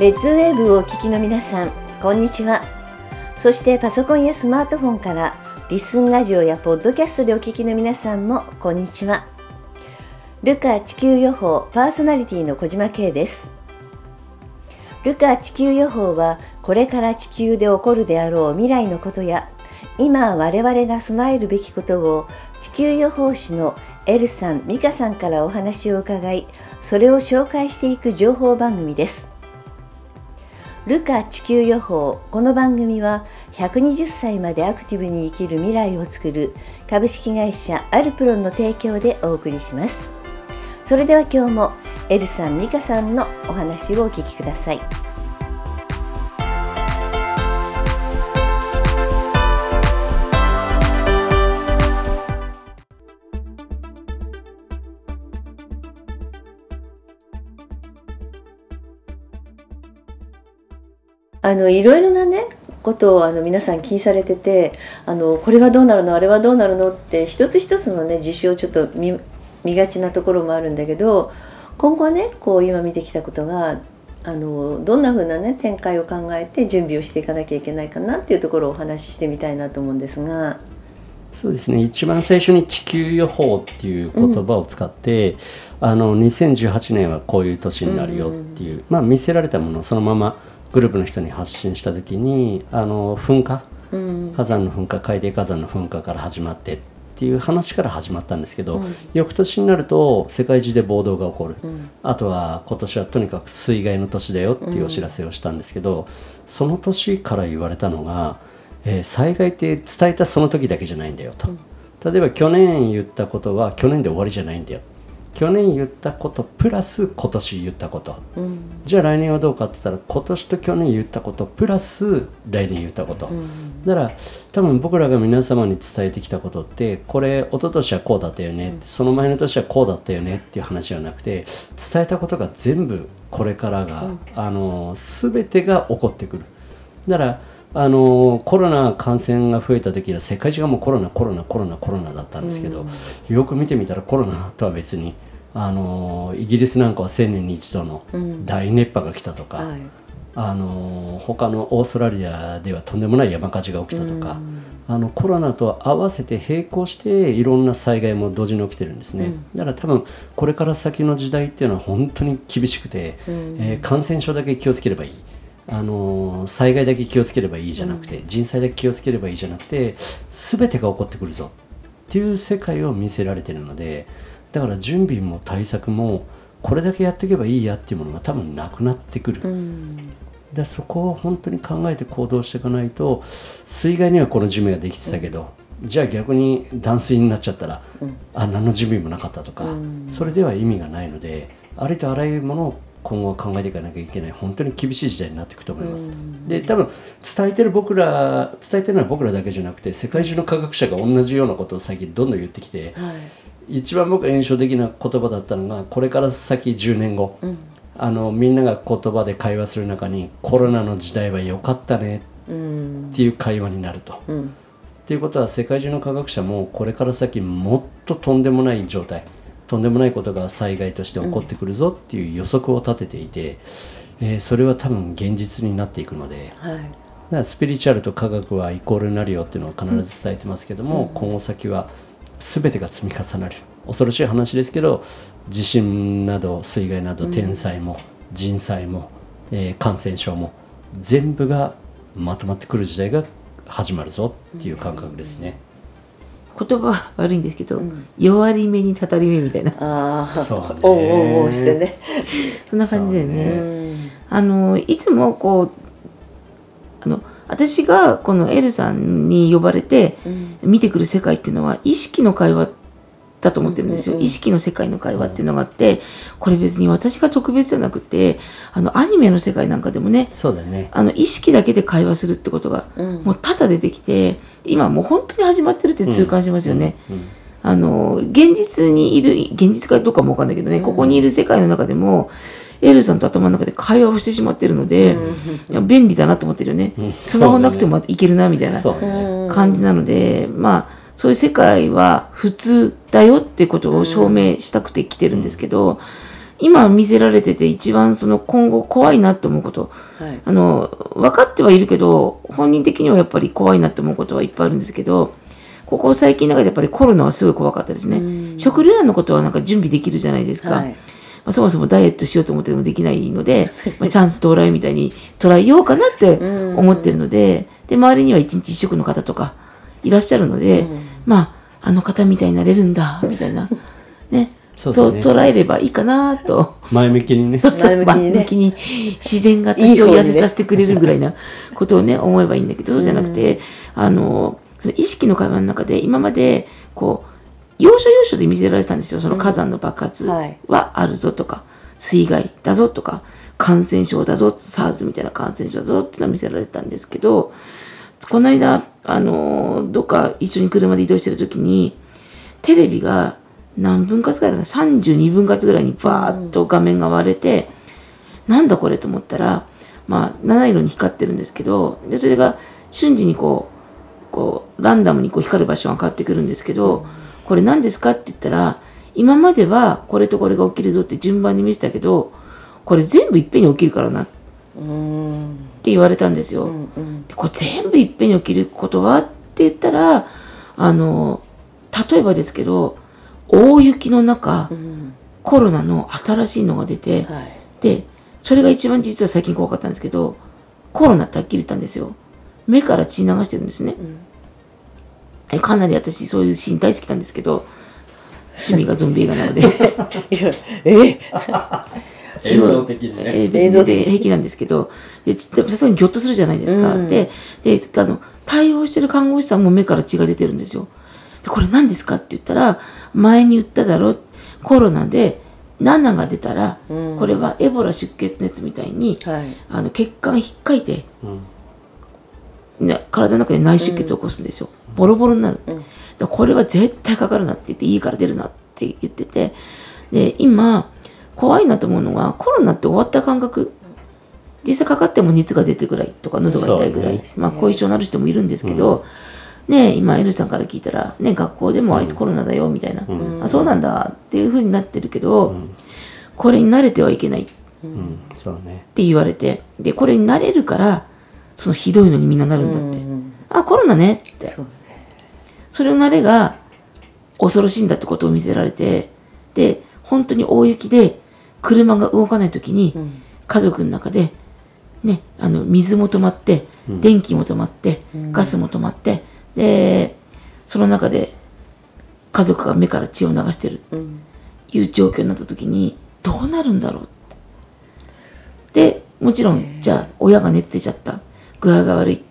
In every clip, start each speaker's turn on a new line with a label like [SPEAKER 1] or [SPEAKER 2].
[SPEAKER 1] レッズウェーブをお聞きの皆さん、こんにちは。そしてパソコンやスマートフォンからリスンラジオやポッドキャストでお聞きの皆さんもこんにちは。ルカ地球予報パーソナリティの小島慶です。ルカ地球予報はこれから地球で起こるであろう未来のことや今我々が備えるべきことを地球予報士のエルさん、ミカさんからお話を伺い、それを紹介していく情報番組です。ルカ地球予報。この番組は120歳までアクティブに生きる未来をつくる株式会社アルプロンの提供でお送りします。それでは今日もエルさん美香さんのお話をお聞きください。あのいろいろなねことをあの皆さん気にされててあのこれはどうなるのあれはどうなるのって一つ一つのね事象をちょっと見見がちなところもあるんだけど今後はねこう今見てきたことがあのどんな風なね展開を考えて準備をしていかなきゃいけないかなっていうところをお話ししてみたいなと思うんですが。
[SPEAKER 2] そうですね。一番最初に地球予報っていう言葉を使って、うん、あの2018年はこういう年になるよっていう、うん、まあ見せられたものをそのままグループの人に発信した時にあの噴火、うん、火山の噴火海底火山の噴火から始まってっていう話から始まったんですけど、うん、翌年になると世界中で暴動が起こる、うん、あとは今年はとにかく水害の年だよっていうお知らせをしたんですけど、その年から言われたのが、えー、災害って伝えたその時だけじゃないんだよと。例えば去年言ったことは去年で終わりじゃないんだよ去年言ったことプラス今年言ったこと、うん、じゃあ来年はどうかって言ったら今年と去年言ったこと。プラス来年言ったこと、うん、だから多分僕らが皆様に伝えてきたことってこれ一昨年はこうだったよね、うん、その前の年はこうだったよねっていう話じゃなくて伝えたことが全部これからが、あの全てが起こってくる。だからあのコロナ感染が増えた時は世界中がもうコロナコロナコロナコロナだったんですけど、うん、よく見てみたらコロナとは別にあのイギリスなんかは1000年に一度の大熱波が来たとか、うんはい、あの他のオーストラリアではとんでもない山火事が起きたとか、うん、あのコロナと合わせて並行していろんな災害も同時に起きてるんですね、うん、だから多分これから先の時代っていうのは本当に厳しくて、うん、えー、感染症だけ気をつければいい。あの災害だけ気をつければいいじゃなくて、うん、人災だけ気をつければいいじゃなくて全てが起こってくるぞっていう世界を見せられてるのでだから準備も対策もこれだけやっていけばいいやっていうものが多分なくなってくる、うん、でそこを本当に考えて行動していかないと水害にはこの準備ができてたけど、うん、じゃあ逆に断水になっちゃったら、うん、あ何の準備もなかったとか、それでは意味がないのでありとあらゆるものを今後は考えていかなきゃいけない。本当に厳しい時代になっていくと思います。で多分伝えてる僕ら伝えてるのは僕らだけじゃなくて世界中の科学者が同じようなことを最近どんどん言ってきて、はい、一番僕が印象的な言葉だったのがこれから先10年後、うん、あのみんなが言葉で会話する中にコロナの時代は良かったね。っていう会話になると。うん、っていうことは世界中の科学者もこれから先もっととんでもない状態とんでもないことが災害として起こってくるぞっていう予測を立てていて、うん、えー、それは多分現実になっていくので、はい、だからスピリチュアルと科学はイコールになるよっていうのを必ず伝えてますけども、うん、今後先は全てが積み重なる。恐ろしい話ですけど地震など水害など天災も人災も、えー、感染症も全部がまとまってくる時代が始まるぞっていう感覚ですね。
[SPEAKER 3] 言葉悪いんですけど、うん、弱り目にたたり目みたいな。
[SPEAKER 1] ああそうおおおしてね。
[SPEAKER 3] そんな感じだよね、ね、あのいつもこうあの私がこのエルさんに呼ばれて見てくる世界っていうのは意識の会話だと思ってるんですよ、意識の世界の会話っていうのがあってこれ別に私が特別じゃなくてあのアニメの世界なんかでもね
[SPEAKER 2] そうだね。
[SPEAKER 3] あの意識だけで会話するってことが、もう多々出てきて今もう本当に始まってるって痛感しますよね。あの現実にいる現実かどうかも分かんないけどね、ここにいる世界の中でもエルさんと頭の中で会話をしてしまってるので、便利だなと思ってるよね、スマホなくてもいけるなみたいな。感じなので、まあそういう世界は普通だよってことを証明したくて来てるんですけど、今見せられてて一番その今後怖いなって思うこと、
[SPEAKER 1] はい。
[SPEAKER 3] あの、分かってはいるけど、本人的にはやっぱり怖いなって思うことはいっぱいあるんですけど、ここ最近の中でやっぱりコロナはすごい怖かったですね。食料案のことはなんか準備できるじゃないですか。
[SPEAKER 1] はい
[SPEAKER 3] まあ、そもそもダイエットしようと思ってもできないので、まあ、チャンス到来みたいに捉えようかなって思ってるので、で、周りには一日一食の方とかいらっしゃるので、まあ、あの方みたいになれるんだ、みたいな、ね。
[SPEAKER 2] そ
[SPEAKER 3] そう
[SPEAKER 2] ね
[SPEAKER 3] 捉えればいいかなと。
[SPEAKER 2] 前向きにね。
[SPEAKER 3] そうそう
[SPEAKER 1] 前向きにね。
[SPEAKER 3] 前向きに自然が私を痩せさせてくれるぐらいなことをね、思えばいいんだけど、そうじゃなくて、あの、その意識の会話の中で、今まで、こう、要所要所で見せられてたんですよ。その火山の爆発
[SPEAKER 1] は
[SPEAKER 3] あるぞとか、水害だぞとか、感染症だぞ、SARS みたいな感染症だぞっていうのを見せられてたんですけど、この間、あの、どっか一緒に車で移動してる時に、テレビが何分割ぐらいかな、32分割ぐらいにバーッと画面が割れて、なんだこれと思ったら、まあ、七色に光ってるんですけど、で、それが瞬時にこう、こう、ランダムにこう光る場所が変わってくるんですけど、これ何ですかって言ったら、今まではこれとこれが起きるぞって順番に見せたけど、これ全部いっぺんに起きるからなって
[SPEAKER 1] うん
[SPEAKER 3] 言われたんですよ。
[SPEAKER 1] うん
[SPEAKER 3] でこれ全部いっぺんに起きることは？って言ったら、あの、例えばですけど、大雪の中、
[SPEAKER 1] うん
[SPEAKER 3] コロナの新しいのが出て、
[SPEAKER 1] はい
[SPEAKER 3] で、それが一番実は最近怖かったんですけど、コロナってはっきり言ったんですよ。目から血流してるんですね。えかなり私そういうシーン大好きなんですけど、趣味がゾンビ映画なので。
[SPEAKER 1] いやえ？
[SPEAKER 2] 映像的にね
[SPEAKER 3] えー別に全然平気なんですけど、さすがにギョッとするじゃないですか。
[SPEAKER 1] うん
[SPEAKER 3] で、で、あの、対応してる看護師さんも目から血が出てるんですよ。で、これ何ですかって言ったら、前に言っただろ、コロナで7が出たら、
[SPEAKER 1] うん
[SPEAKER 3] これはエボラ出血熱みたいに、
[SPEAKER 1] はい
[SPEAKER 3] あの血管ひっかいて、
[SPEAKER 2] うん
[SPEAKER 3] ね、体の中で内出血を起こすんですよ。ボロボロになる。だからこれは絶対かかるなって言って、いいから出るなって言ってて、で、今、怖いなと思うのが、コロナって終わった感覚。実際かかっても熱が出てぐらいとか、喉が痛いぐらい、
[SPEAKER 2] そう
[SPEAKER 3] まあ後遺症になる人もいるんですけど、ね今、エルさんから聞いたら、ね、学校でもあいつコロナだよ、みたいな、あ、そうなんだっていう風になってるけど、これに慣れてはいけない。
[SPEAKER 2] うん。そうね。
[SPEAKER 3] って言われて、で、これに慣れるから、そのひどいのにみんななるんだって。あ、コロナねって。
[SPEAKER 1] そ
[SPEAKER 3] れの慣れが恐ろしいんだってことを見せられて、で、本当に大雪で車が動かない時に、家族の中で、ね、あの、水も止まって、電気も止まって、ガスも止まって、で、その中で家族が目から血を流してるっていう状況になった時に、どうなるんだろうって。で、もちろん、じゃあ、親が熱出ちゃった。具合が悪い。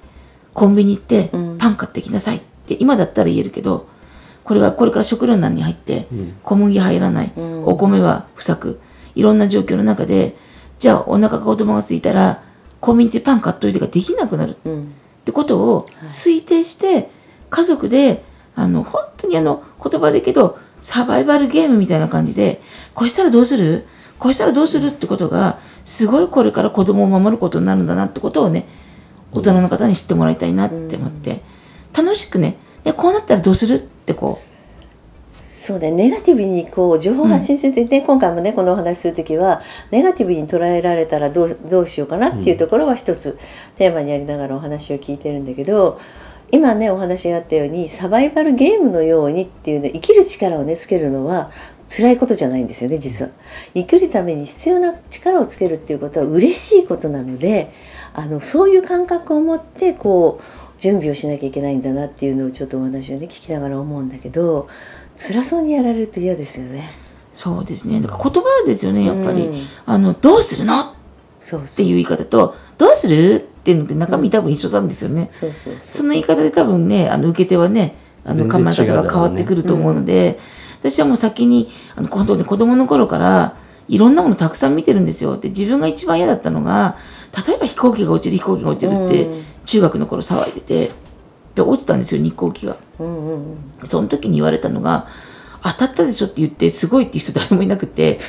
[SPEAKER 3] コンビニ行って、パン買ってきなさいって、今だったら言えるけど、これがこれから食料難に入って、小麦入らない、お米は不作、いろんな状況の中で、じゃあお腹が子供が空いたら、コンビニでパン買っといてができなくなる。ってことを推定して、家族で、あの、本当にあの、言葉でけど、サバイバルゲームみたいな感じで、こうしたらどうする？こうしたらどうする？ってことが、すごいこれから子供を守ることになるんだなってことをね、大人の方に知ってもらいたいなって思って、楽しくね、でこうなったらどうする？ってこ
[SPEAKER 1] そうねネガティブにこう情報発信するって、ね今回もねこのお話しする時はネガティブに捉えられたらどうどうしようかなっていうところは一つテーマにありながらお話を聞いてるんだけど今ねお話があったようにサバイバルゲームのようにっていうね生きる力をねつけるのは辛いことじゃないんですよね実は。生きるために必要な力をつけるっていうことは嬉しいことなのであのそういう感覚を持ってこう準備をしなきゃいけないんだなっていうのをちょっとお話をね聞きながら思うんだけど辛そうにやられると嫌ですよね。
[SPEAKER 3] う、そうですね。だから言葉ですよね、やっぱり。
[SPEAKER 1] うん
[SPEAKER 3] あの、どうするの？っていう言い方と、どうする？っていうのって中身多分一緒なんですよね。
[SPEAKER 1] そうそうそ
[SPEAKER 3] その言い方で多分ね、あの受け手はね、あの構
[SPEAKER 2] 全然
[SPEAKER 3] え方が変わってくると思うので、私はもう先に、あの本当に子供の頃から、いろんなものたくさん見てるんですよ。で、自分が一番嫌だったのが、例えば飛行機が落ちる、飛行機が落ちるって、
[SPEAKER 1] うん
[SPEAKER 3] 中学の頃騒いでて、で、落ちたんですよ、日航機が。
[SPEAKER 1] う。うんうんうん。
[SPEAKER 3] その時に言われたのが、当たったでしょって言って、すごいっていう人誰もいなくて、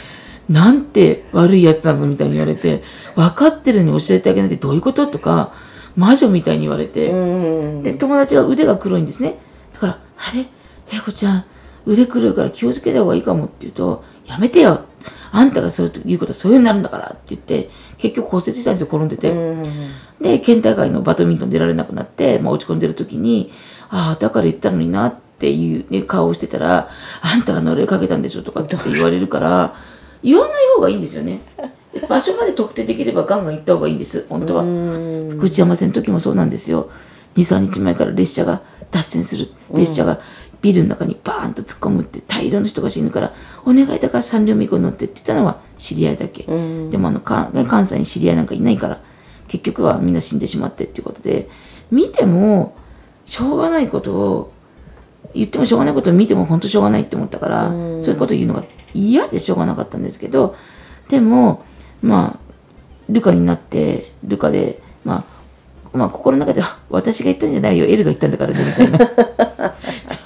[SPEAKER 3] なんて悪いやつなのみたいに言われて、分かってるのに教えてあげないってどういうこととか、魔女みたいに言われて、
[SPEAKER 1] うんうんうん。
[SPEAKER 3] で、友達が腕が黒いんですね。だから、あれ？玲子ちゃん、腕黒いから気をつけた方がいいかもって言うと、やめてよあんたがそういうことはそういうになるんだからって言って結局骨折したんですよ転んでて、で県大会のバドミントン出られなくなって、まあ、落ち込んでる時にああだから言ったのになっていう、ね、顔をしてたらあんたが呪いかけたんでしょとかって言われるから言わない方がいいんですよね。場所まで特定できればガンガン行った方がいいんです本当は。福知山線の時もそうなんですよ。23日前から列車が脱線する。列車がビルの中にバーンと突っ込むって大量の人が死ぬからお願いだから三両目以降に乗ってって言ったのは知り合いだけ、でもあのか関西に知り合いなんかいないから結局はみんな死んでしまってっていうことで見てもしょうがないことを言ってもしょうがないことを見ても本当しょうがないって思ったから、そういうことを言うのが嫌でしょうがなかったんですけどでもまあルカになってルカでまあまあ心の中であ私が言ったんじゃないよエルが言ったんだからねみたいな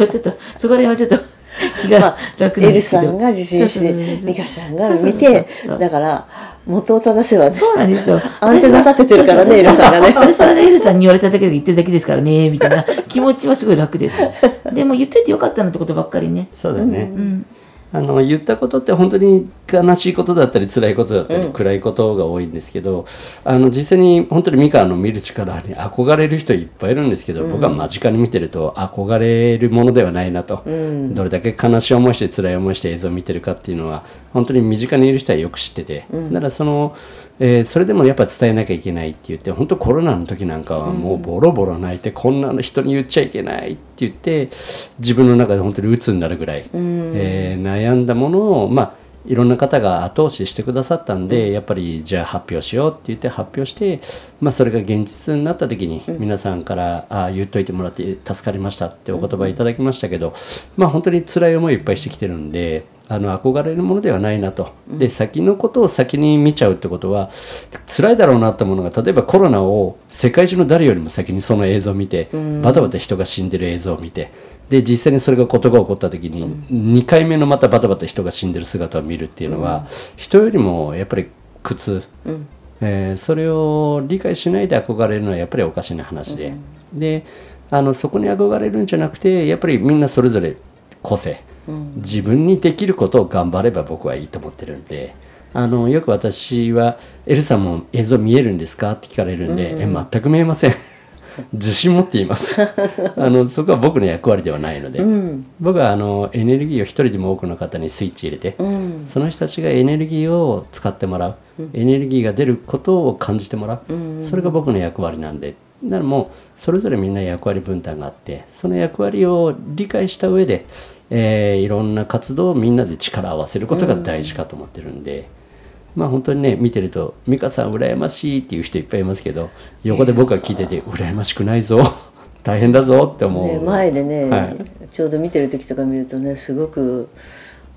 [SPEAKER 3] ちょっとそこら辺はちょっと 気が
[SPEAKER 1] まあ
[SPEAKER 3] 楽ですけど、
[SPEAKER 1] さんが受信して美香さんが見
[SPEAKER 3] そうそうそう
[SPEAKER 1] て
[SPEAKER 3] そう
[SPEAKER 1] だから元を正せばね
[SPEAKER 3] そうなんですよ。
[SPEAKER 1] アンテナ立ててるからねエルさんがね
[SPEAKER 3] 私はね、エルさんに言われただけで言ってるだけですからね、みたいな気持ちはすごい楽です。でも言っといてよかったなってことばっかりね。
[SPEAKER 2] そうだね、あの言ったことって本当に悲しいことだったり辛いことだったり、暗いことが多いんですけどあの実際に本当に美香の見る力に憧れる人いっぱいいるんですけど、僕は間近に見てると憧れるものではないなと、どれだけ悲しい思いして辛い思いして映像を見てるかっていうのは本当に身近にいる人はよく知ってて、だからその、えーそれでもやっぱ伝えなきゃいけないって言って本当コロナの時なんかはもうボロボロ泣いて、こんなの人に言っちゃいけないって言って自分の中で本当に鬱になるぐらい、えー悩んだものをまあいろんな方が後押ししてくださったんで、やっぱりじゃあ発表しようって言って発表して、まあ、それが現実になった時に皆さんから、ああ言っといてもらって助かりましたってお言葉いただきましたけど、まあ本当に辛い思いいっぱいしてきてるんであの憧れるものではないなと。で先のことを先に見ちゃうってことは辛いだろうなってものが例えばコロナを世界中の誰よりも先にその映像を見て、バタバタ人が死んでる映像を見てで実際にそれがことが起こった時に2回目のまたバタバタ人が死んでる姿を見るっていうのは、人よりもやっぱり苦痛、えーそれを理解しないで憧れるのはやっぱりおかしな話で、であのそこに憧れるんじゃなくてやっぱりみんなそれぞれ個性、自分にできることを頑張れば僕はいいと思ってるんで。あのよく私は「エルさんも映像見えるんですか?」って聞かれるんで「え全く見えません」自信持って言います。あのそこは僕の役割ではないので、僕はあのエネルギーを一人でも多くの方にスイッチ入れて、その人たちがエネルギーを使ってもらう、エネルギーが出ることを感じてもらう、それが僕の役割なんで。だからもうそれぞれみんな役割分担があってその役割を理解した上で、えーいろんな活動をみんなで力を合わせることが大事かと思ってるんで。まあ本当にね見てると「美香さん羨ましい」っていう人いっぱいいますけど横で僕が聞いてて「羨ましくないぞ 大変だぞ」って思う、
[SPEAKER 1] ね、前でね、
[SPEAKER 2] はい。
[SPEAKER 1] ちょうど見てる時とか見るとねすごく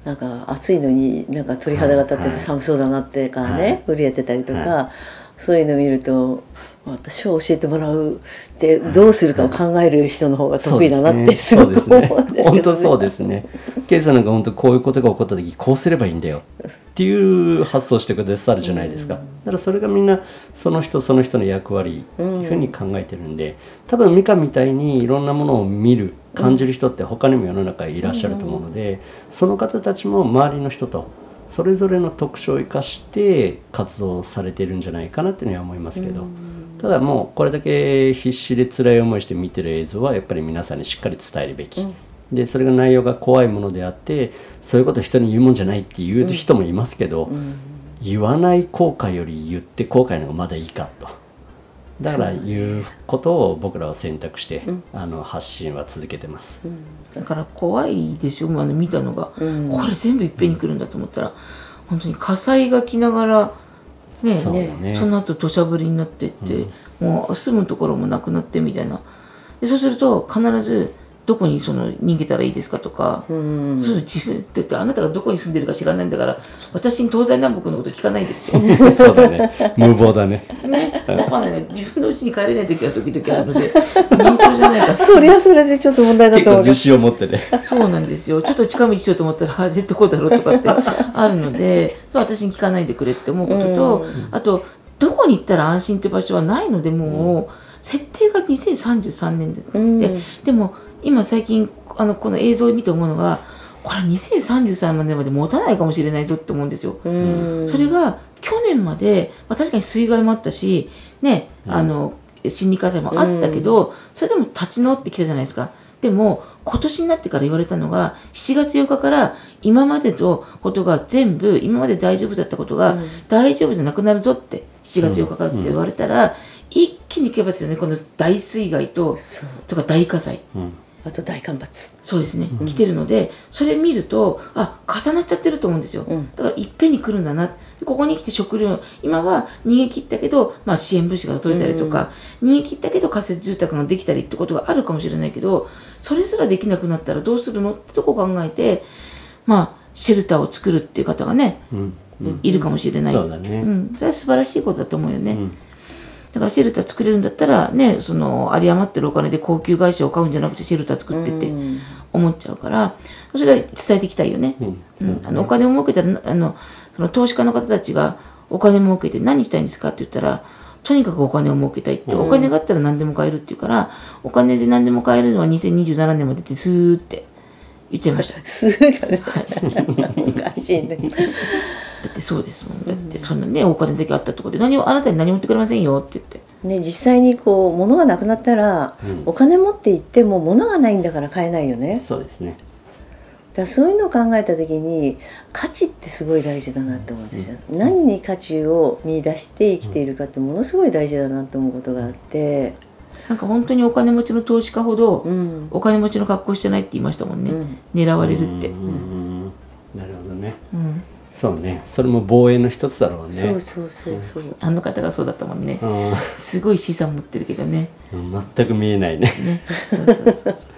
[SPEAKER 1] なんか暑いのになんか鳥肌が立ってて
[SPEAKER 2] はい
[SPEAKER 1] 寒そうだなってから
[SPEAKER 2] は
[SPEAKER 1] ね、震えてたりとか、
[SPEAKER 2] は
[SPEAKER 1] そういうの見ると私を教えてもらうってどうするかを考える人の方が得意だなって すごく思うんですけど、ね、
[SPEAKER 2] 本当そうですね。ケイさんなんか本当こういうことが起こった時こうすればいいんだよっていう発想してくださるじゃないですか。だからそれがみんなその人その人の役割いうふうに考えてるんで、多分ミカみたいにいろんなものを見る感じる人って他にも世の中にいらっしゃると思うので、その方たちも周りの人とそれぞれの特徴を生かして活動されているんじゃないかなっていうのは思いますけど、ただもうこれだけ必死で辛い思いして見てる映像はやっぱり皆さんにしっかり伝えるべき、でそれが内容が怖いものであってそういうこと人に言うもんじゃないっていう人もいますけど、言わない後悔より言って後悔の方がまだいいかと。だから言うことを僕らは選択して、あの発信は続けてます。
[SPEAKER 3] だから怖いでしょ、あの見たのが、これ全部いっぺんに来るんだと思ったら本当に火災が来ながらね。
[SPEAKER 2] そうね。
[SPEAKER 3] その後土砂降りになってって、もう住むところもなくなってみたいな。でそうすると必ずどこにその逃げたらいいですかとか、そういうの自分だってあなたがどこに住んでるか知らないんだから私に東西南北のこと聞かないでって。
[SPEAKER 2] そうだね。無謀だね。
[SPEAKER 3] ね。わかんないね。自分の家に帰れない時は時々あるので認知じゃないから
[SPEAKER 1] そりゃそれでちょっと問題だと思う。
[SPEAKER 2] 結構自信を持ってね。
[SPEAKER 3] そうなんですよ。ちょっと近道しようと思ったら、あれどこだろうとかって あるので、私に聞かないでくれって思うことと、あと、どこに行ったら安心って場所はないので、もう、設定が2033年で、ででも、今最近、あの、この映像を見て思うのが、これ2033までまで持たないかもしれないぞって思うんですよ。
[SPEAKER 1] うん。
[SPEAKER 3] それが去年まで、まあ、確かに水害もあったし、ね、あの心理火災もあったけど、それでも立ち直ってきたじゃないですか。でも今年になってから言われたのが7月8日から今までのことが全部今まで大丈夫だったことが大丈夫じゃなくなるぞって7月8日からって言われたら、一気にいけばですよねこの大水害ととか大火災。
[SPEAKER 2] うん
[SPEAKER 1] あと大干ばつ
[SPEAKER 3] そうですね、来てるのでそれ見るとあ重なっちゃってると思うんですよ、
[SPEAKER 1] ん。
[SPEAKER 3] だからいっぺんに来るんだな。でここに来て食料今は逃げ切ったけど、まあ、支援物資が届いたりとか、逃げ切ったけど仮設住宅ができたりってことがあるかもしれないけどそれすらできなくなったらどうするのってとこ考えてまあシェルターを作るっていう方がね、いるかもしれない、
[SPEAKER 2] そうだね。
[SPEAKER 3] ん、それは素晴らしいことだと思うよね、
[SPEAKER 2] ん
[SPEAKER 3] だからシェルター作れるんだったらねその有り余ってるお金で高級会社を買うんじゃなくてシェルター作ってって思っちゃうからそれは伝えていきたいよね、
[SPEAKER 2] うん。
[SPEAKER 3] うん。あのお金を儲けたらあのその投資家の方たちがお金儲けて何したいんですかって言ったらとにかくお金を儲けたいって、お金があったら何でも買えるっていうからお金で何でも買えるのは2027年までってスーって言っちゃいました。
[SPEAKER 1] すがね。おかしいね
[SPEAKER 3] だってそうですもん。だってそんなねお金だけあったところで何もあなたに何も言ってくれませんよって言って。
[SPEAKER 1] ね実際にこう物がなくなったら、お金持って行っても物がないんだから買えないよね。
[SPEAKER 2] そうですね。
[SPEAKER 1] だからそういうのを考えた時に価値ってすごい大事だなって思うんですよ、何に価値を見出して生きているかってものすごい大事だなと思うことがあって。
[SPEAKER 3] なんか本当にお金持ちの投資家ほど、
[SPEAKER 1] うん。
[SPEAKER 3] お金持ちの格好してないって言いましたもんね、
[SPEAKER 1] うん。
[SPEAKER 3] 狙われるって、
[SPEAKER 2] うん。うん。なるほどね。
[SPEAKER 3] うん
[SPEAKER 2] そうね。それも防衛の一つだろうね。
[SPEAKER 1] そうそうそうそう、
[SPEAKER 3] あの方がそうだったもんね、
[SPEAKER 2] うん。
[SPEAKER 3] すごい資産持ってるけどね。
[SPEAKER 2] 全く見えないね。
[SPEAKER 3] ね。そうそうそうそう。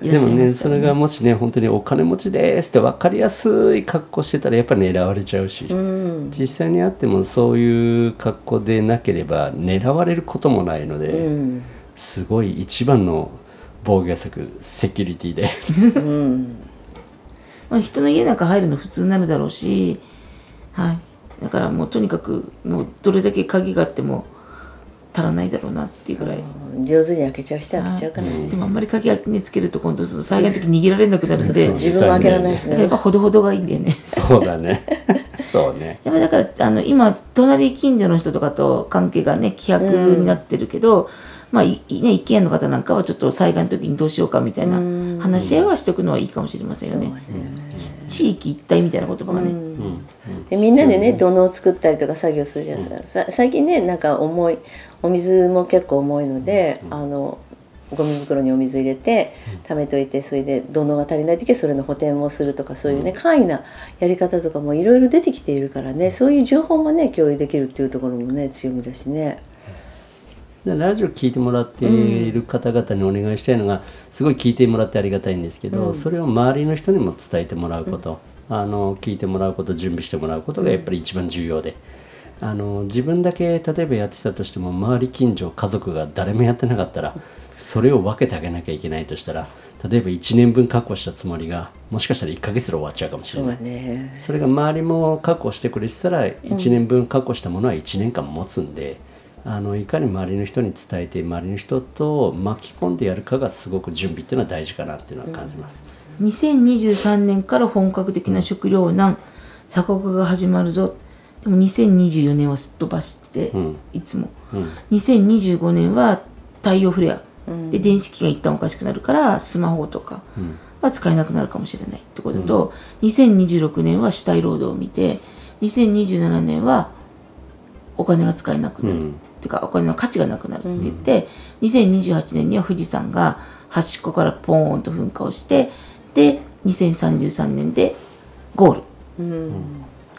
[SPEAKER 2] でもね
[SPEAKER 3] ますから
[SPEAKER 2] それがもしね本当にお金持ちですって分かりやすい格好してたらやっぱり狙われちゃうし、
[SPEAKER 1] うん。
[SPEAKER 2] 実際にあってもそういう格好でなければ狙われることもないので、
[SPEAKER 1] うん。
[SPEAKER 2] すごい一番の防御策セキュリティで。
[SPEAKER 1] うん
[SPEAKER 3] まあ、人の家なんか入るの普通になるだろうし、はい、だからもうとにかくもうどれだけ鍵があっても足らないだろうなっていうぐらい。
[SPEAKER 1] 上手に開けちゃう人は開けちゃうから。ね、
[SPEAKER 3] でもあんまり鍵がねつけると今度その災害の時逃げられなくなるんで。
[SPEAKER 1] そう自分も開けられないですね。
[SPEAKER 3] だからやっぱほどほどがいいんだよね。
[SPEAKER 2] そうだね。そうね。
[SPEAKER 3] やっぱだからあの今隣近所の人とかと関係がね希薄になってるけど、まあいいね一軒家の方なんかはちょっと災害の時にどうしようかみたいな話し合いはしておくのはいいかもしれませんよね。ち地域一体みたいな言葉がね。
[SPEAKER 2] うん。
[SPEAKER 1] でみんなでね土のを作ったりとか作業するじゃないですか、さ最近ねなんか重いお水も結構重いので、あのゴミ袋にお水入れて貯めといてそれで土のが足りない時はそれの補填をするとかそういうね簡易なやり方とかもいろいろ出てきているからねそういう情報もね共有できるっていうところもね強みだしね。
[SPEAKER 2] でラジオ聞いてもらっている方々にお願いしたいのが、すごい聞いてもらってありがたいんですけど、それを周りの人にも伝えてもらうこと、あの聞いてもらうこと準備してもらうことがやっぱり一番重要で。あの自分だけ例えばやってたとしても周り近所家族が誰もやってなかったらそれを分けてあげなきゃいけないとしたら例えば1年分確保したつもりがもしかしたら1ヶ月で終わっちゃうかもしれない。
[SPEAKER 1] だね。
[SPEAKER 2] それが周りも確保してくれてたら1年分確保したものは1年間持つんで、あのいかに周りの人に伝えて周りの人と巻き込んでやるかがすごく準備っていうのは大事かなっていうのは感じます。
[SPEAKER 3] 2023年から本格的な食糧難鎖国が始まるぞ。でも2024年はすっ飛ばして、
[SPEAKER 2] ん。
[SPEAKER 3] いつも。
[SPEAKER 2] うん。
[SPEAKER 3] 2025年は太陽フレア、で電子機が一旦おかしくなるからスマホとかは使えなくなるかもしれないってことと、2026年は死体労働を見て2027年はお金が使えなくなる、
[SPEAKER 2] うん。
[SPEAKER 3] っていうかお金の価値がなくなるって言って、2028年には富士山が端っこからポーンと噴火をしてで2033年でゴール。
[SPEAKER 1] うん。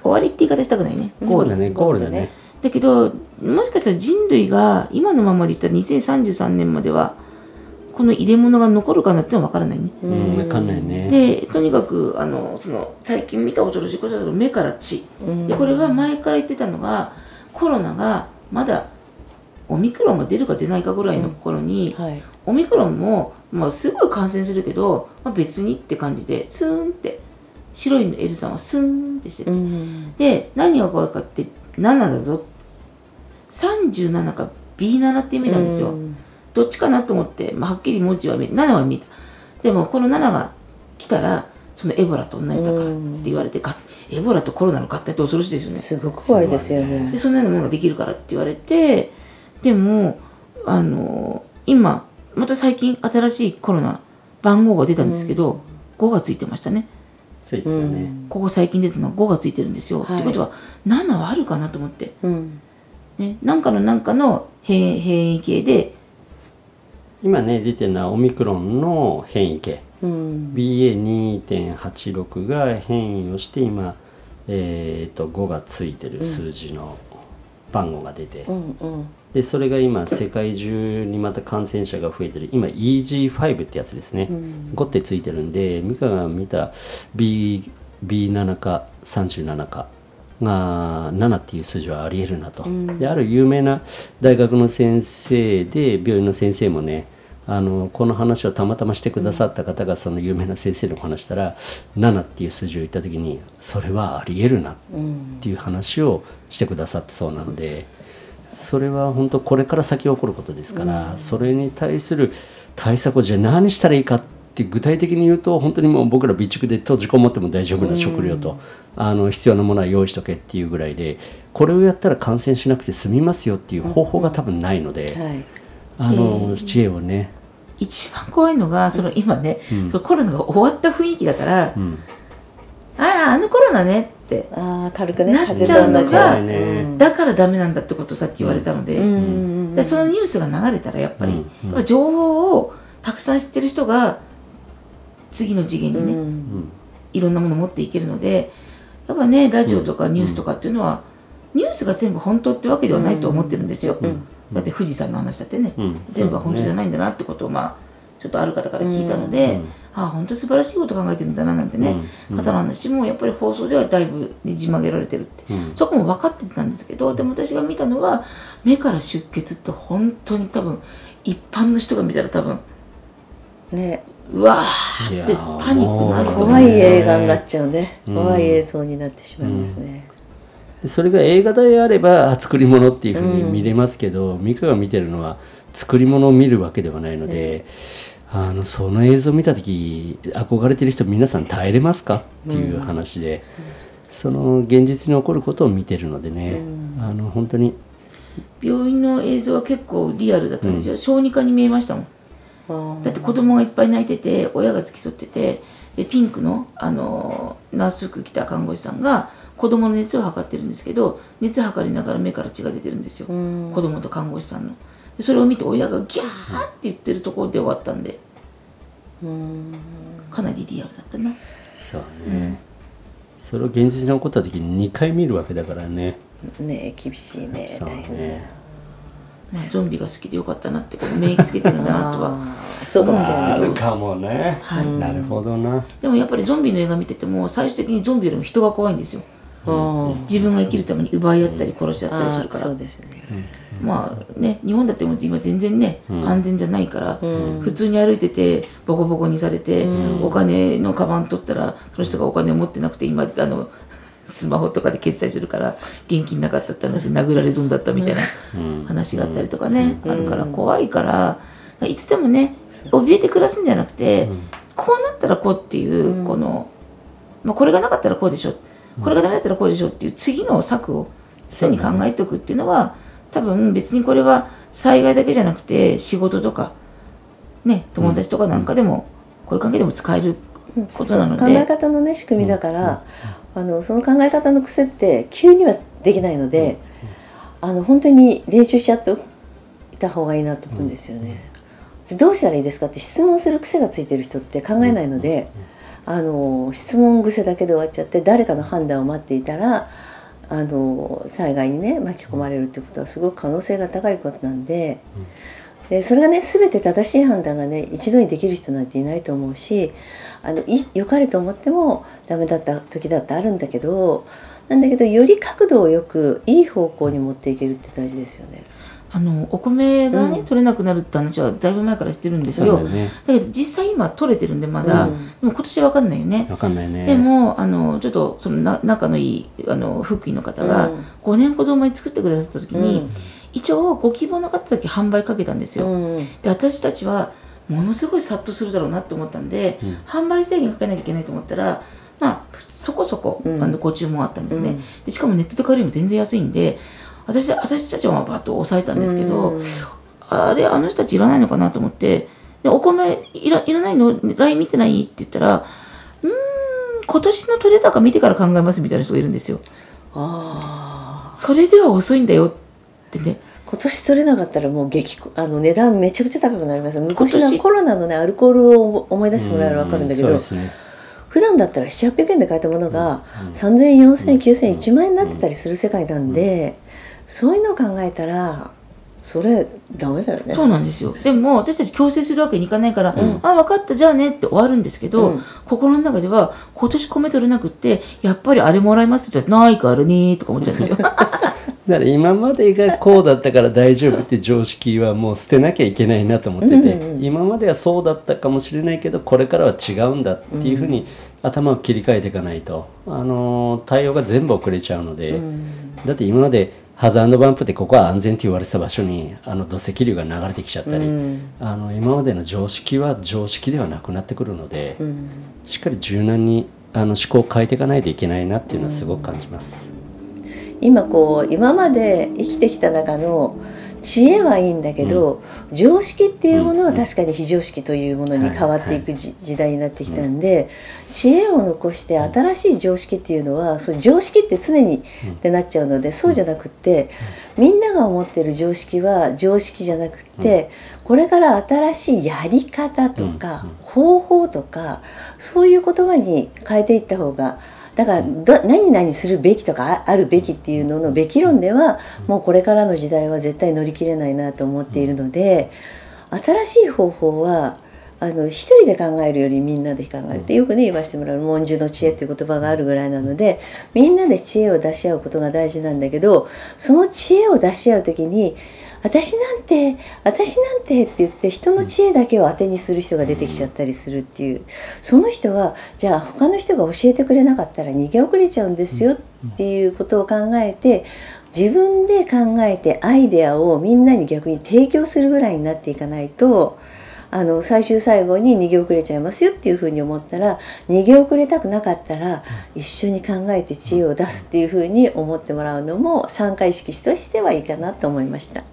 [SPEAKER 3] 終わりって言い方したくないね。ゴール。
[SPEAKER 2] だねゴールだね。
[SPEAKER 3] だけどもしかしたら人類が今のままでいったら2033年まではこの入れ物が残るかなってのは分からないね。
[SPEAKER 2] うん、わかんないね。
[SPEAKER 3] でとにかくあのその最近見た恐ろしいことだと目から血、でこれは前から言ってたのがコロナがまだオミクロンが出るか出ないかぐらいの頃に、
[SPEAKER 1] はい。
[SPEAKER 3] オミクロンも、まあ、すごい感染するけど、まあ、別にって感じでスーンって白いの L さんはスーンってしてて、
[SPEAKER 1] うん
[SPEAKER 3] で何が怖いかって7だぞ。37か B7 って意味なんですよ、
[SPEAKER 1] うん。
[SPEAKER 3] どっちかなと思って、まあ、はっきり文字は見7は見た。でもこの7が来たらそのエボラと同じだからって言われて、がエボラとコロナの合体って恐ろしいですよね。
[SPEAKER 1] すごく怖いですよね。
[SPEAKER 3] でそんなようなものができるからって言われてでもあの今また最近新しいコロナ番号が出たんですけど、5がついてましたね。
[SPEAKER 2] そうですよね、
[SPEAKER 3] ここ最近出たのは5がついてるんですよ、
[SPEAKER 1] はい。
[SPEAKER 3] ってことは7はあるかなと思って、
[SPEAKER 1] うん。
[SPEAKER 3] ね、なんかのなんかの変変異系で
[SPEAKER 2] 今ね出てるのはオミクロンの変異系。
[SPEAKER 1] うん。
[SPEAKER 2] BA2.86 が変異をして今、えー、と5がついてる数字の番号が出て、
[SPEAKER 1] うんうん
[SPEAKER 2] でそれが今世界中にまた感染者が増えてる。今 EG5 ってやつですね、5ってついてるんで美香が見た B B7 か37かが7っていう数字はありえるなと、である有名な大学の先生で病院の先生もねあのこの話をたまたましてくださった方がその有名な先生の話したら7っていう数字を言った時にそれはありえるなっていう話をしてくださってそうなのでそれは本当これから先起こることですから、それに対する対策をじゃあ何したらいいかって具体的に言うと本当にもう僕ら備蓄で閉じこもっても大丈夫な食料と、あの必要なものは用意しとけっていうぐらいでこれをやったら感染しなくて済みますよっていう方法が多分ないので、
[SPEAKER 1] はい。
[SPEAKER 2] あの知恵をね、
[SPEAKER 3] 一番怖いのがその今ね、そのコロナが終わった雰囲気だから、
[SPEAKER 2] ん
[SPEAKER 3] あああのコロナねって。
[SPEAKER 1] ああ軽くね
[SPEAKER 3] なっちゃうのが、
[SPEAKER 2] ね。
[SPEAKER 3] だからダメなんだってことをさっき言われたので、
[SPEAKER 1] うん。うん
[SPEAKER 3] でそのニュースが流れたらやっぱり、
[SPEAKER 2] うん。
[SPEAKER 3] 情報をたくさん知ってる人が次の次元にね、
[SPEAKER 1] うん。
[SPEAKER 3] いろんなものを持っていけるのでやっぱねラジオとかニュースとかっていうのは、ニュースが全部本当ってわけではないと思ってるんですよ、だって富士山の話だってね、
[SPEAKER 2] うん。
[SPEAKER 3] 全部は本当じゃないんだなってことをまあちょっとある方から聞いたので、ああ本当素晴らしいこと考えてるんだななんてね、方の話もやっぱり放送ではだいぶねじ曲げられてるって、そこも分かってたんですけどでも私が見たのは目から出血って本当に多分一般の人が見たら多分
[SPEAKER 1] ね。
[SPEAKER 3] うわーってパニックになると思
[SPEAKER 1] 怖い
[SPEAKER 3] うんですよ
[SPEAKER 1] 映画になっちゃうね。
[SPEAKER 2] うん。
[SPEAKER 1] 怖い映像になってしまいますね。
[SPEAKER 2] でそれが映画であればあ作り物っていうふうに見れますけど、美香が見てるのは作り物を見るわけではないので、あのその映像を見た時憧れてる人皆さん耐えれますか？っていう話で、その現実に起こることを見てるのでね、あの本当に。
[SPEAKER 3] 病院の映像は結構リアルだったんですよ、小児科に見えましたもん。だって子供がいっぱい泣いてて親が付き添っててでピンクの、あのーナース服着た看護師さんが子供の熱を測ってるんですけど熱測りながら目から血が出てるんですよ、
[SPEAKER 1] うん。
[SPEAKER 3] 子供と看護師さんの。でそれを見て親がギャーって言ってるところで終わったんで。
[SPEAKER 1] うん。
[SPEAKER 3] かなりリアルだったな。
[SPEAKER 2] そうね、それを現実に起こった時に2回見るわけだからね。
[SPEAKER 1] ね厳しいね。
[SPEAKER 2] そうね。
[SPEAKER 3] まあゾンビが好きでよかったなってこう免疫つけてるんだなとは。
[SPEAKER 1] そうかも
[SPEAKER 3] ですけど
[SPEAKER 2] あるかもね、
[SPEAKER 3] はい。
[SPEAKER 2] なるほどな。
[SPEAKER 3] でもやっぱりゾンビの映画見てても最終的にゾンビよりも人が怖いんですよ。
[SPEAKER 1] うん。
[SPEAKER 3] 自分が生きるために奪い合ったり殺し合ったりする
[SPEAKER 1] あ
[SPEAKER 3] から。
[SPEAKER 1] ーそうですね
[SPEAKER 3] まあね日本だっても今全然ね、安全じゃないから、普通に歩いててボコボコにされて、お金のカバン取ったらその人がお金を持ってなくて今あのスマホとかで決済するから現金なかったって話で殴られ損だったみたいな話があったりとかね、あるから怖いからいつでもね怯えて暮らすんじゃなくて、こうなったらこうっていう、この、まあ、これがなかったらこうでしょこれがダメだったらこうでしょっていう次の策を常に考えておくっていうのは多分別にこれは災害だけじゃなくて仕事とかね友達とかなんかでも、こういう関係でも使えることなの
[SPEAKER 1] 考え
[SPEAKER 3] で、
[SPEAKER 1] 方のね仕組みだから、あのその考え方の癖って急にはできないので、あの本当に練習しちゃっていた方がいいなと思うんですよね。でどうしたらいいですかって質問する癖がついてる人って考えないので、あの質問癖だけで終わっちゃって誰かの判断を待っていたらあの災害にね巻き込まれるってことはすごく可能性が高いことなんで。でそれがね全て正しい判断がね一度にできる人なんていないと思うしあのい良かれと思ってもダメだった時だってあるんだけどなんだけどより角度をよくいい方向に持っていけるって大事ですよね。
[SPEAKER 3] あのお米がね、
[SPEAKER 1] うん。
[SPEAKER 3] 取れなくなるって話はだいぶ前からしてるんですよ。
[SPEAKER 2] ね。
[SPEAKER 3] だけど実際今取れてるんでまだ、
[SPEAKER 1] うん。
[SPEAKER 3] でも今年は分かんないよね。
[SPEAKER 2] わかんないね。
[SPEAKER 3] でもあのちょっとそのな仲のいいあの福井の方が
[SPEAKER 1] うん。
[SPEAKER 3] 5年ほど前に作ってくださった時に、
[SPEAKER 1] うん。
[SPEAKER 3] 一応ご希望の方だけ販売かけたんですよ、
[SPEAKER 1] うん。
[SPEAKER 3] で私たちはものすごい殺到するだろうなって思ったんで、販売制限かけなきゃいけないと思ったらまあそこそこ、
[SPEAKER 1] うん。
[SPEAKER 3] あのご注文あったんですね、
[SPEAKER 1] うん。
[SPEAKER 3] でしかもネットで買えるよりも全然安いんで私私たちはバッと抑えたんですけど、
[SPEAKER 1] うん。
[SPEAKER 3] あれあの人たちいらないのかなと思ってでお米いらいらないの？LINE 見てない？って言ったらうーん今年の取れ高見てから考えますみたいな人がいるんですよ。
[SPEAKER 1] ああ
[SPEAKER 3] それでは遅いんだよってね。
[SPEAKER 1] 今年取れなかったらもう激こあの値段めちゃくちゃ高くなります。昔
[SPEAKER 3] 今年。
[SPEAKER 1] のコロナのねアルコールを思い出してもらえれば分かるんだけど、
[SPEAKER 2] うそうですね。
[SPEAKER 1] 普段だったら700800円で買えたものが、3000円4000円9000円1万円になってたりする世界なんで、そういうのを考えたらそれダメだよね。
[SPEAKER 3] そうなんですよ。でも私たち強制するわけにいかないから、あ分かったじゃあねって終わるんですけど、
[SPEAKER 1] うん。
[SPEAKER 3] 心の中では今年米取れなくってやっぱりあれもらいますって言ったらないからねとか思っちゃうんですよ。
[SPEAKER 2] だから今までがこうだったから大丈夫って常識はもう捨てなきゃいけないなと思ってて、
[SPEAKER 1] うんうん
[SPEAKER 2] 今まではそうだったかもしれないけどこれからは違うんだっていうふうに頭を切り替えていかないと、あのー対応が全部遅れちゃうので、だって今までハザードバンプってここは安全って言われてた場所にあの土石流が流れてきちゃったり、
[SPEAKER 1] うん
[SPEAKER 2] あの今までの常識は常識ではなくなってくるので、
[SPEAKER 1] うん
[SPEAKER 2] しっかり柔軟にあの思考を変えていかないといけないなっていうのはすごく感じます。
[SPEAKER 1] 今こう今まで生きてきた中の知恵はいいんだけど、常識っていうものは確かに非常識というものに変わっていくじ、時代になってきたんで、知恵を残して新しい常識っていうのはその常識って常にってなっちゃうのでそうじゃなくってみんなが思ってる常識は常識じゃなくってこれから新しいやり方とか方法とかそういう言葉に変えていった方がだからど何々するべきとかあるべきっていうののべき論ではもうこれからの時代は絶対乗り切れないなと思っているので新しい方法はあの一人で考えるよりみんなで考えるってよくね言わせてもらう文殊の知恵っていう言葉があるぐらいなのでみんなで知恵を出し合うことが大事なんだけどその知恵を出し合う時に私なんて私なんてって言って人の知恵だけを当てにする人が出てきちゃったりするっていうその人はじゃあ他の人が教えてくれなかったら逃げ遅れちゃうんですよっていうことを考えて自分で考えてアイデアをみんなに逆に提供するぐらいになっていかないとあの最終最後に逃げ遅れちゃいますよっていうふうに思ったら逃げ遅れたくなかったら一緒に考えて知恵を出すっていうふうに思ってもらうのも参加意識としてはいいかなと思いました。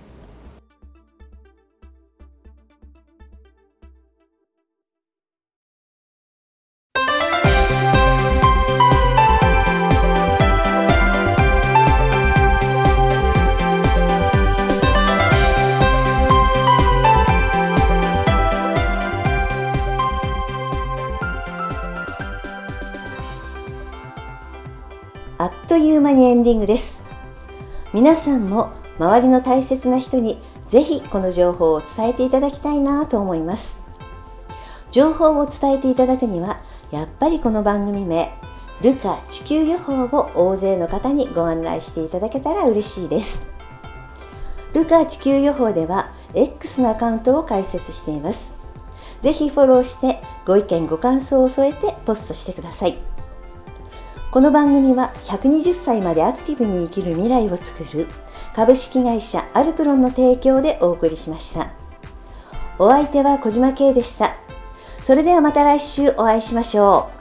[SPEAKER 1] ディングです。皆さんも周りの大切な人にぜひこの情報を伝えていただきたいなと思います。情報を伝えていただくにはやっぱりこの番組名ルカ地球予報を大勢の方にご案内していただけたら嬉しいです。ルカ地球予報では X のアカウントを開設しています。ぜひフォローしてご意見ご感想を添えてポストしてください。この番組は120歳までアクティブに生きる未来を作る株式会社アルプロンの提供でお送りしました。お相手は小島慶でした。それではまた来週お会いしましょう。